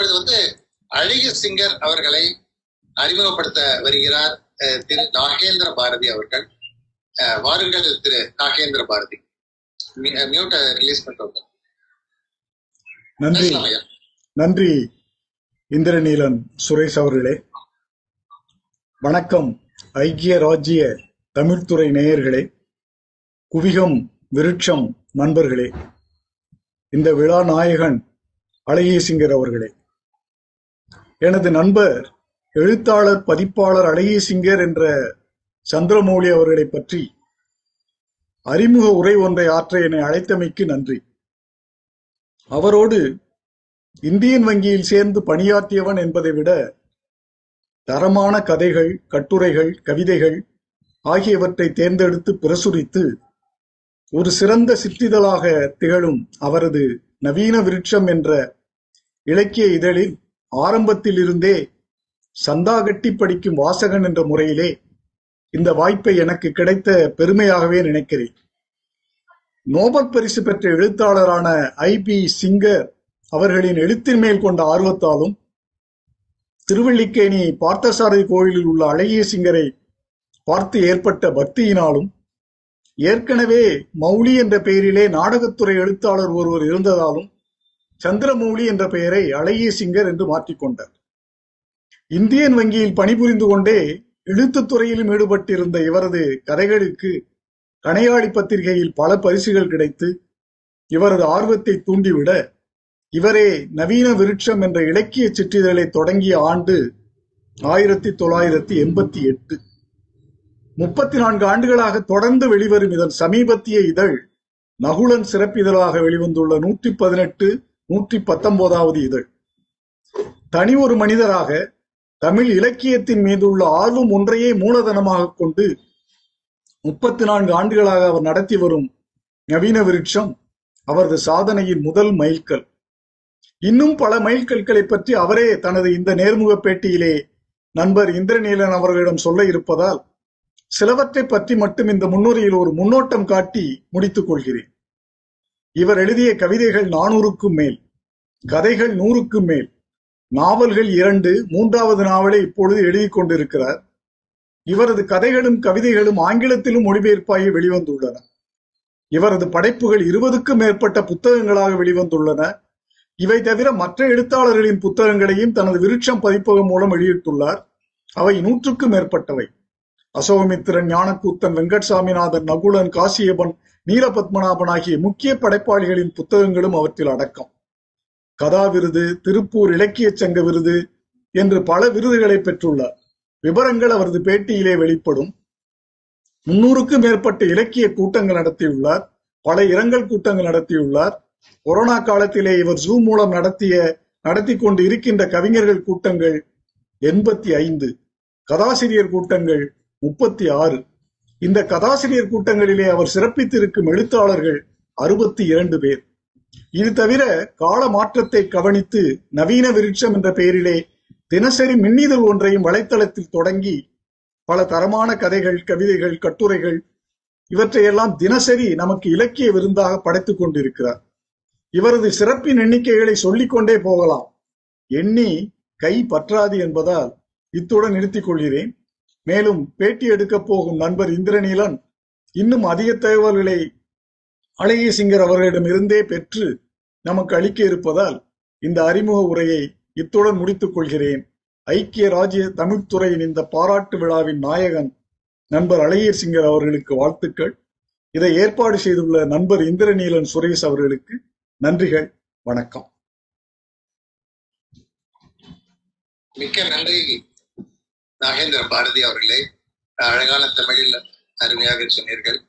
இப்பொழுது வந்து அழகிய சிங்கர் அவர்களை அறிமுகப்படுத்த வருகிறார் திரு நாகேந்திர பாரதி அவர்கள். வாருங்கள் திரு நாகேந்திர பாரதி. மியூட்டை ரிலீஸ் பண்ணிட்டு நன்றி. நன்றி இந்திரநீலன் சுரேஷ் அவர்களே. வணக்கம் ஐக்கிய ராஜ்ய தமிழ்துறை நேயர்களே. குவிகம் விருட்சம் நண்பர்களே. இந்த விழா நாயகன் அழகிய சிங்கர் அவர்களே. எனது நண்பர் எழுத்தாளர் பதிப்பாளர் அழகிய சிங்கர் என்ற சந்திரமௌலி அவர்களை பற்றி அறிமுக உரை ஒன்றை ஆற்ற என்னை அழைத்தமைக்கு நன்றி. அவரோடு இந்தியன் வங்கியில் சேர்ந்து பணியாற்றியவன் என்பதை விட தரமான கதைகள் கட்டுரைகள் கவிதைகள் ஆகியவற்றை தேர்ந்தெடுத்து பிரசுரித்து ஒரு சிறந்த சிற்றிதழாக திகழும் அவரது நவீன விருட்சம் என்ற இலக்கிய இதழில் ஆரம்பத்தில் இருந்தே சந்தா கட்டி படிக்கும் வாசகன் என்ற முறையிலே இந்த வாய்ப்பை எனக்கு கிடைத்த பெருமையாகவே நினைக்கிறேன். நோபல் பரிசு பெற்ற எழுத்தாளரான ஐ பி சிங்கர் அவர்களின் எழுத்தின் மேல் கொண்ட ஆர்வத்தாலும் திருவள்ளிக்கேணி பார்த்தசாரதி கோயிலில் உள்ள அழகிய சிங்கரை பார்த்து ஏற்பட்ட பக்தியினாலும் ஏற்கனவே மௌலி என்ற பெயரிலே நாடகத்துறை எழுத்தாளர் ஒருவர் இருந்ததாலும் சந்திரமௌலி என்ற பெயரை அழகிய சிங்கர் என்று மாற்றிக்கொண்டார். இந்தியன் வங்கியில் பணிபுரிந்து கொண்டே எழுத்துத் துறையிலும் ஈடுபட்டிருந்த இவரது கதைகளுக்கு கணையாளி பத்திரிகையில் பல பரிசுகள் கிடைத்து இவரது ஆர்வத்தை தூண்டிவிட இவரே நவீன விருட்சம் என்ற இலக்கிய சிற்றிதழை தொடங்கிய ஆண்டு ஆயிரத்தி தொள்ளாயிரத்தி எண்பத்தி எட்டு. முப்பத்தி நான்கு ஆண்டுகளாக தொடர்ந்து வெளிவரும் இதன் சமீபத்திய இதழ் நகுலன் சிறப்பிதழாக வெளிவந்துள்ள நூற்றி பதினெட்டு நூற்றி பத்தொன்பதாவது இதழ். தனி ஒரு மனிதராக தமிழ் இலக்கியத்தின் மீதுள்ள ஆர்வம் ஒன்றையே மூலதனமாக கொண்டு முப்பத்தி நான்கு ஆண்டுகளாக அவர் நடத்தி வரும் நவீன விருட்சம் அவரது சாதனையின் முதல் மைல்கல். இன்னும் பல மைல்கற்களை பற்றி அவரே தனது இந்த நேர்முக பேட்டியிலே நண்பர் இந்திரநீலன் அவர்களிடம் சொல்ல இருப்பதால் சிலவற்றை பற்றி மட்டும் இந்த முன்னுரையில் ஒரு முன்னோட்டம் காட்டி முடித்துக் கொள்கிறேன். இவர் எழுதிய கவிதைகள் நானூறுக்கும் மேல் கதைகள் நூறுக்கும் மேல் நாவல்கள் இரண்டு மூன்றாவது நாவலை இப்பொழுது எழுதி கொண்டிருக்கிறார். இவரது கதைகளும் கவிதைகளும் ஆங்கிலத்திலும் மொழிபெயர்ப்பாகி வெளிவந்துள்ளன. இவரது படைப்புகள் இருபதுக்கும் மேற்பட்ட புத்தகங்களாக வெளிவந்துள்ளன. இவை தவிர மற்ற எழுத்தாளர்களின் புத்தகங்களையும் தனது விருட்சம் பதிப்பகம் மூலம் வெளியிட்டுள்ளார். அவை நூற்றுக்கும் மேற்பட்டவை. அசோகமித்திரன் ஞானக்கூத்தன் வெங்கட் சாமிநாதன் நகுலன் காசியபன் நீலபத்மநாபன் ஆகிய முக்கிய படைப்பாளிகளின் புத்தகங்களும் அவற்றில் அடக்கம். கதா விருது திருப்பூர் இலக்கிய சங்க விருது என்று பல விருதுகளை பெற்றுள்ளார். விவரங்கள் அவரது பேட்டியிலே வெளிப்படும். முன்னூறுக்கும் மேற்பட்ட இலக்கிய கூட்டங்கள் நடத்தியுள்ளார். பல இரங்கல் கூட்டங்கள் நடத்தியுள்ளார். கொரோனா காலத்திலே இவர் ஜூம் மூலம் நடத்திய நடத்தி கொண்டு இருக்கின்ற கவிஞர்கள் கூட்டங்கள் எண்பத்தி ஐந்து கதாசிரியர் கூட்டங்கள் முப்பத்தி ஆறு. இந்த கதாசிரியர் கூட்டங்களிலே அவர் சிறப்பித்திருக்கும் எழுத்தாளர்கள் அறுபத்தி இரண்டு பேர். இது தவிர கால மாற்றத்தை கவனித்து நவீன விருட்சம் என்ற பெயரிலே தினசரி மின்னிதழ் ஒன்றையும் வலைத்தளத்தில் தொடங்கி பல தரமான கதைகள் கவிதைகள் கட்டுரைகள் இவற்றையெல்லாம் தினசரி நமக்கு இலக்கிய விருந்தாக படைத்துக் கொண்டிருக்கிறார். இவரது சிறப்பின் எண்ணிக்கைகளை சொல்லிக்கொண்டே போகலாம். எண்ணி கை பற்றாது என்பதால் இத்துடன் நிறுத்திக் கொள்கிறேன். மேலும் பேட்டி எடுக்கப் போகும் நண்பர் இந்திரநீலன் இன்னும் அதிக தகவல்களை அழகிய சிங்கர் அவர்களிடமிருந்தே பெற்று நமக்கு அளிக்க இருப்பதால் இந்த அறிமுக உரையை இத்துடன் முடித்துக் கொள்கிறேன். ஐக்கிய ராஜ்ய தமிழ்துறையின் இந்த பாராட்டு விழாவின் நாயகன் நண்பர் அழகிய சிங்கர் அவர்களுக்கு வாழ்த்துக்கள். இதை ஏற்பாடு செய்துள்ள நண்பர் இந்திரநீலன் சுரேஷ் அவர்களுக்கு நன்றிகள் வணக்கம். மிக்க நன்றி. நாகேந்திர பாரதி அவர்களே அழகான தமிழில் அருமையாக சொன்னீர்கள்.